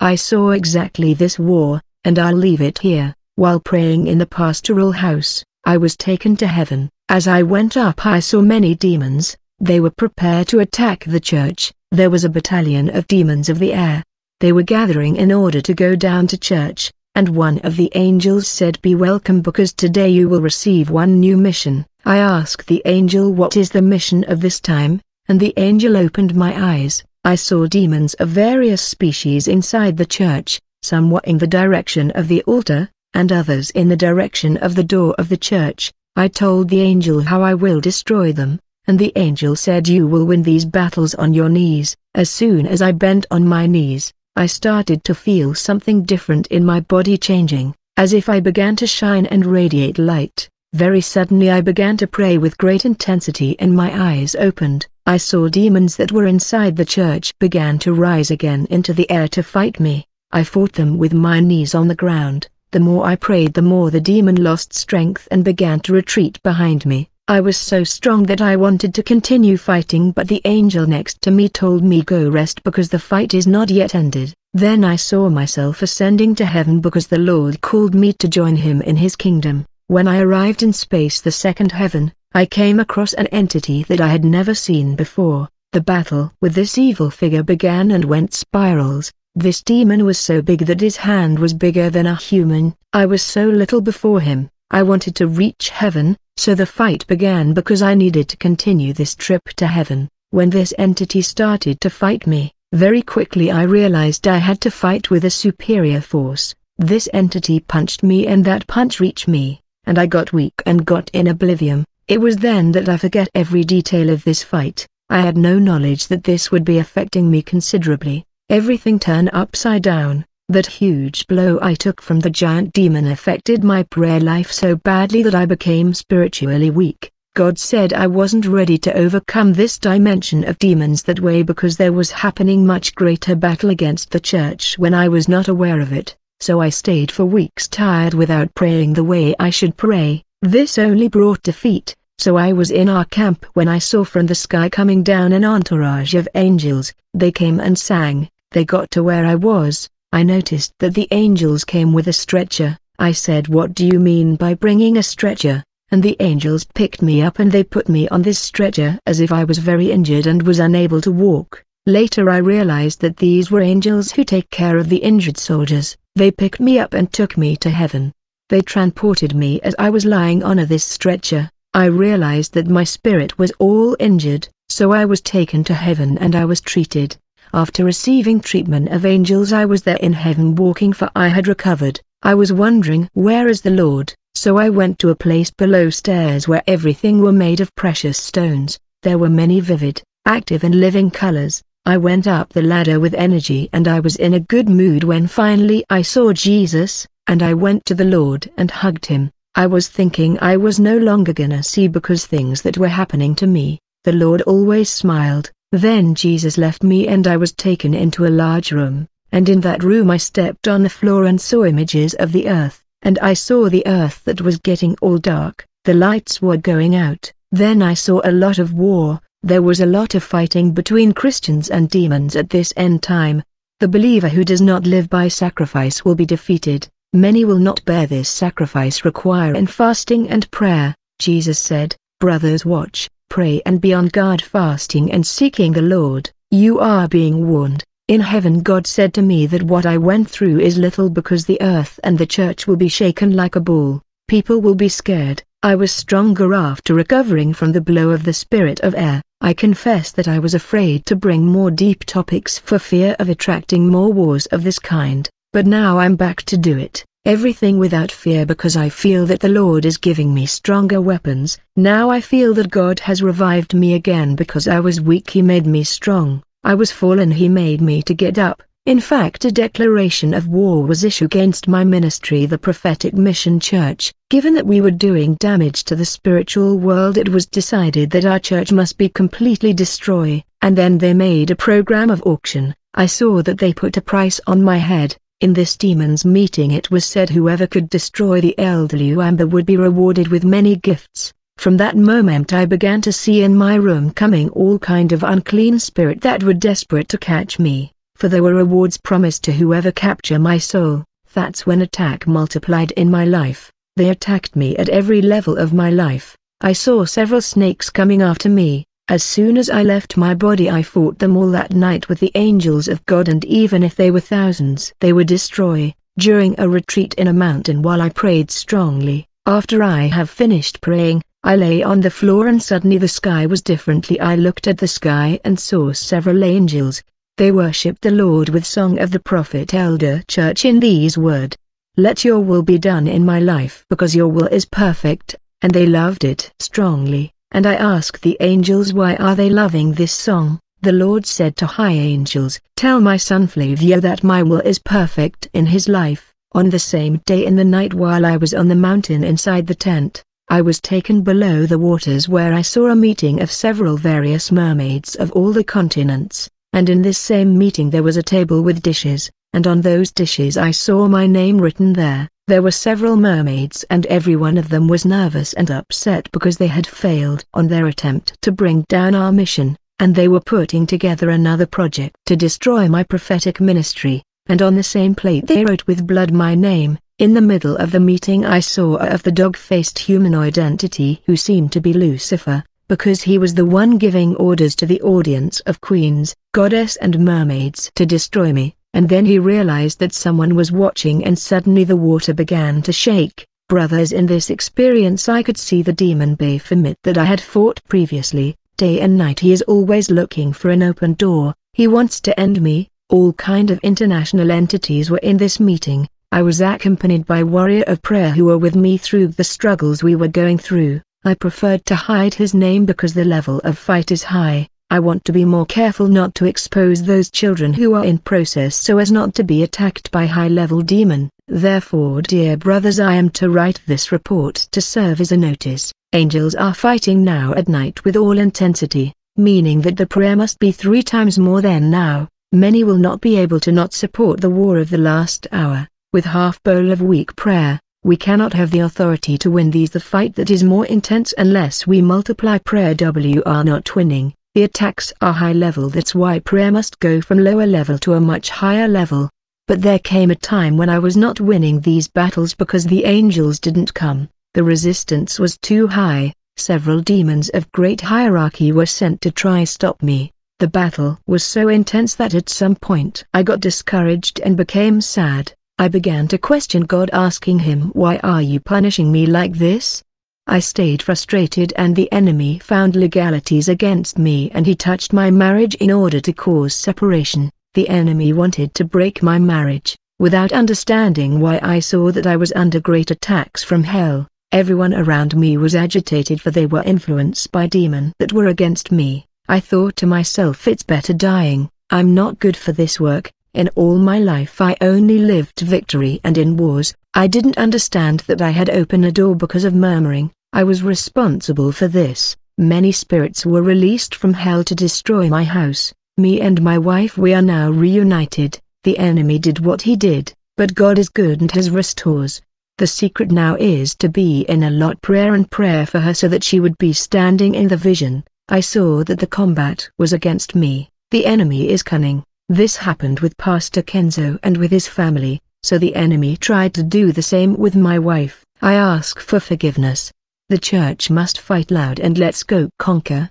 I saw exactly this war, and I'll leave it here. While praying in the pastoral house, I was taken to heaven. As I went up I saw many demons, they were prepared to attack the church. There was a battalion of demons of the air. They were gathering in order to go down to church, and one of the angels said be welcome because today you will receive one new mission. I asked the angel what is the mission of this time, and the angel opened my eyes. I saw demons of various species inside the church, some were in the direction of the altar, and others in the direction of the door of the church. I told the angel how I will destroy them, and the angel said you will win these battles on your knees. As soon as I bent on my knees, I started to feel something different in my body changing, as if I began to shine and radiate light. Very suddenly I began to pray with great intensity and my eyes opened. I saw demons that were inside the church began to rise again into the air to fight me. I fought them with my knees on the ground. The more I prayed the more the demon lost strength and began to retreat behind me. I was so strong that I wanted to continue fighting but the angel next to me told me go rest because the fight is not yet ended. Then I saw myself ascending to heaven because the Lord called me to join him in his kingdom. When I arrived in space the second heaven, I came across an entity that I had never seen before. The battle with this evil figure began and went spirals. This demon was so big that his hand was bigger than a human. I was so little before him. I wanted to reach heaven, so the fight began because I needed to continue this trip to heaven. When this entity started to fight me, very quickly I realized I had to fight with a superior force. This entity punched me and that punch reached me, and I got weak and got in oblivion. It was then that I forget every detail of this fight. I had no knowledge that this would be affecting me considerably. Everything turned upside down. That huge blow I took from the giant demon affected my prayer life so badly that I became spiritually weak. God said I wasn't ready to overcome this dimension of demons that way because there was happening much greater battle against the church when I was not aware of it, so I stayed for weeks tired without praying the way I should pray. This only brought defeat, so I was in our camp when I saw from the sky coming down an entourage of angels, they came and sang, they got to where I was, I noticed that the angels came with a stretcher, I said what do you mean by bringing a stretcher, and the angels picked me up and they put me on this stretcher as if I was very injured and was unable to walk. Later I realized that these were angels who take care of the injured soldiers, they picked me up and took me to heaven. They transported me as I was lying on a this stretcher. I realized that my spirit was all injured, so I was taken to heaven and I was treated. After receiving treatment of angels I was there in heaven walking for I had recovered. I was wondering where is the Lord, so I went to a place below stairs where everything were made of precious stones. There were many vivid, active and living colors. I went up the ladder with energy and I was in a good mood when finally I saw Jesus, and I went to the Lord and hugged him. I was thinking I was no longer gonna see because things that were happening to me, the Lord always smiled. Then Jesus left me and I was taken into a large room, and in that room I stepped on the floor and saw images of the earth, and I saw the earth that was getting all dark, the lights were going out. Then I saw a lot of war, there was a lot of fighting between Christians and demons at this end time. The believer who does not live by sacrifice will be defeated. Many will not bear this sacrifice requiring fasting and prayer. Jesus said, Brothers watch, pray and be on guard fasting and seeking the Lord. You are being warned. In heaven God said to me that what I went through is little because the earth and the church will be shaken like a ball. People will be scared. I was stronger after recovering from the blow of the spirit of air. I confess that I was afraid to bring more deep topics for fear of attracting more wars of this kind. But now I'm back to do it, everything without fear because I feel that the Lord is giving me stronger weapons. Now I feel that God has revived me again because I was weak He made me strong, I was fallen He made me to get up. In fact a declaration of war was issued against my ministry the Prophetic Mission Church. Given that we were doing damage to the spiritual world it was decided that our church must be completely destroyed, and then they made a program of auction. I saw that they put a price on my head, in this demons meeting it was said whoever could destroy the Elder Amaral would be rewarded with many gifts. From that moment I began to see in my room coming all kind of unclean spirit that were desperate to catch me. for there were rewards promised to whoever capture my soul. That's when attack multiplied in my life. They attacked me at every level of my life. I saw several snakes coming after me. As soon as I left my body I fought them all that night with the angels of God and even if they were thousands they would destroy. During a retreat in a mountain while I prayed strongly, after I have finished praying, I lay on the floor and suddenly the sky was differently I looked at the sky and saw several angels. They worshipped the Lord with song of the prophet Elder Church in these words. Let your will be done in my life because your will is perfect, and they loved it strongly, and I asked the angels why are they loving this song. The Lord said to high angels, Tell my son Flavio that my will is perfect in his life. On the same day in the night while I was on the mountain inside the tent, I was taken below the waters where I saw a meeting of several various mermaids of all the continents, and in this same meeting there was a table with dishes, and on those dishes I saw my name written there. There were several mermaids and every one of them was nervous and upset because they had failed on their attempt to bring down our mission, and they were putting together another project to destroy my prophetic ministry, and on the same plate they wrote with blood my name, in the middle of the meeting I saw a of the dog-faced humanoid entity who seemed to be Lucifer, because he was the one giving orders to the audience of queens, goddess and mermaids to destroy me, and then he realized that someone was watching and suddenly the water began to shake. Brothers in this experience I could see the demon Baphomet that I had fought previously, day and night he is always looking for an open door, he wants to end me, all kind of international entities were in this meeting, I was accompanied by warrior of prayer who were with me through the struggles we were going through. I preferred to hide his name because the level of fight is high. I want to be more careful not to expose those children who are in process so as not to be attacked by high-level demon. Therefore dear brothers I am to write this report to serve as a notice. Angels are fighting now at night with all intensity, meaning that the prayer must be three times more than now. Many will not be able to not support the war of the last hour. With half bowl of weak prayer, we cannot have the authority to win these the fight that is more intense unless we multiply prayer we are not winning, the attacks are high level that's why prayer must go from lower level to a much higher level. But there came a time when I was not winning these battles because the angels didn't come, the resistance was too high, several demons of great hierarchy were sent to try stop me. The battle was so intense that at some point I got discouraged and became sad. I began to question God asking him why are you punishing me like this? I stayed frustrated and the enemy found legalities against me and he touched my marriage in order to cause separation. The enemy wanted to break my marriage, without understanding why I saw that I was under great attacks from hell. Everyone around me was agitated for they were influenced by demon that were against me. I thought to myself it's better dying, I'm not good for this work, in all my life I only lived victory and in wars, I didn't understand that I had opened a door because of murmuring, I was responsible for this. Many spirits were released from hell to destroy my house, me and my wife we are now reunited, the enemy did what he did, but God is good and has restores. The secret now is to be in a lot prayer and prayer for her so that she would be standing in the vision. I saw that the combat was against me, the enemy is cunning, this happened with Pastor Kenzo and with his family, so the enemy tried to do the same with my wife. I ask for forgiveness. The church must fight loud and let's go conquer.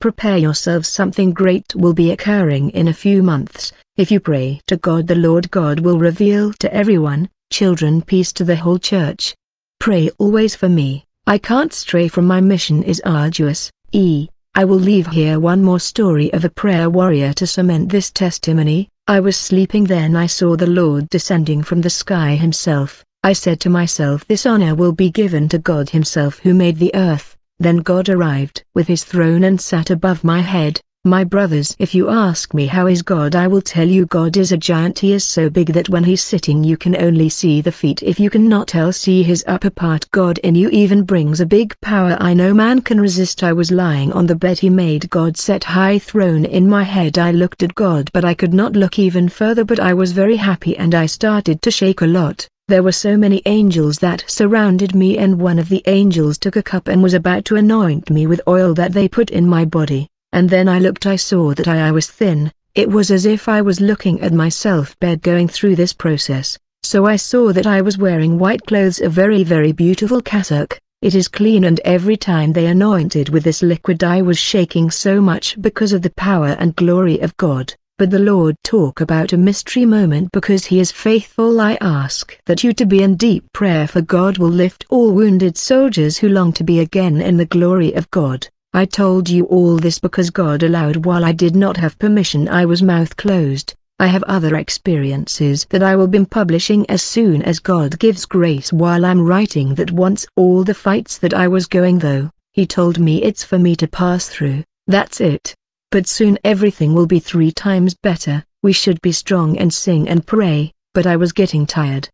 Prepare yourselves something great will be occurring in a few months. If you pray to God the Lord God will reveal to everyone, children peace to the whole church. Pray always for me, I can't stray from my mission is arduous. E. I will leave here one more story of a prayer warrior to cement this testimony. I was sleeping then I saw the Lord descending from the sky himself. I said to myself this honor will be given to God himself who made the earth. Then God arrived with his throne and sat above my head. My brothers if you ask me how is God I will tell you God is a giant. He is so big that when he's sitting you can only see the feet. If you cannot tell see his upper part. God in you even brings a big power. I know man can resist. I was lying on the bed he made. God set high throne in my head. I looked at God but I could not look even further but I was very happy and I started to shake a lot. There were so many angels that surrounded me and one of the angels took a cup and was about to anoint me with oil that they put in my body. And then I looked I saw that I, I was thin, It was as if I was looking at myself bed going through this process, so I saw that I was wearing white clothes a very very beautiful cassock, it is clean and every time they anointed with this liquid I was shaking so much because of the power and glory of God. But the Lord talk about a mystery moment because he is faithful I ask that you to be in deep prayer for God will lift all wounded soldiers who long to be again in the glory of God. I told you all this because God allowed while I did not have permission I was mouth closed. I have other experiences that I will be publishing as soon as God gives grace while I'm writing that once all the fights that I was going though, he told me it's for me to pass through, that's it. But soon everything will be three times better, we should be strong and sing and pray, but I was getting tired.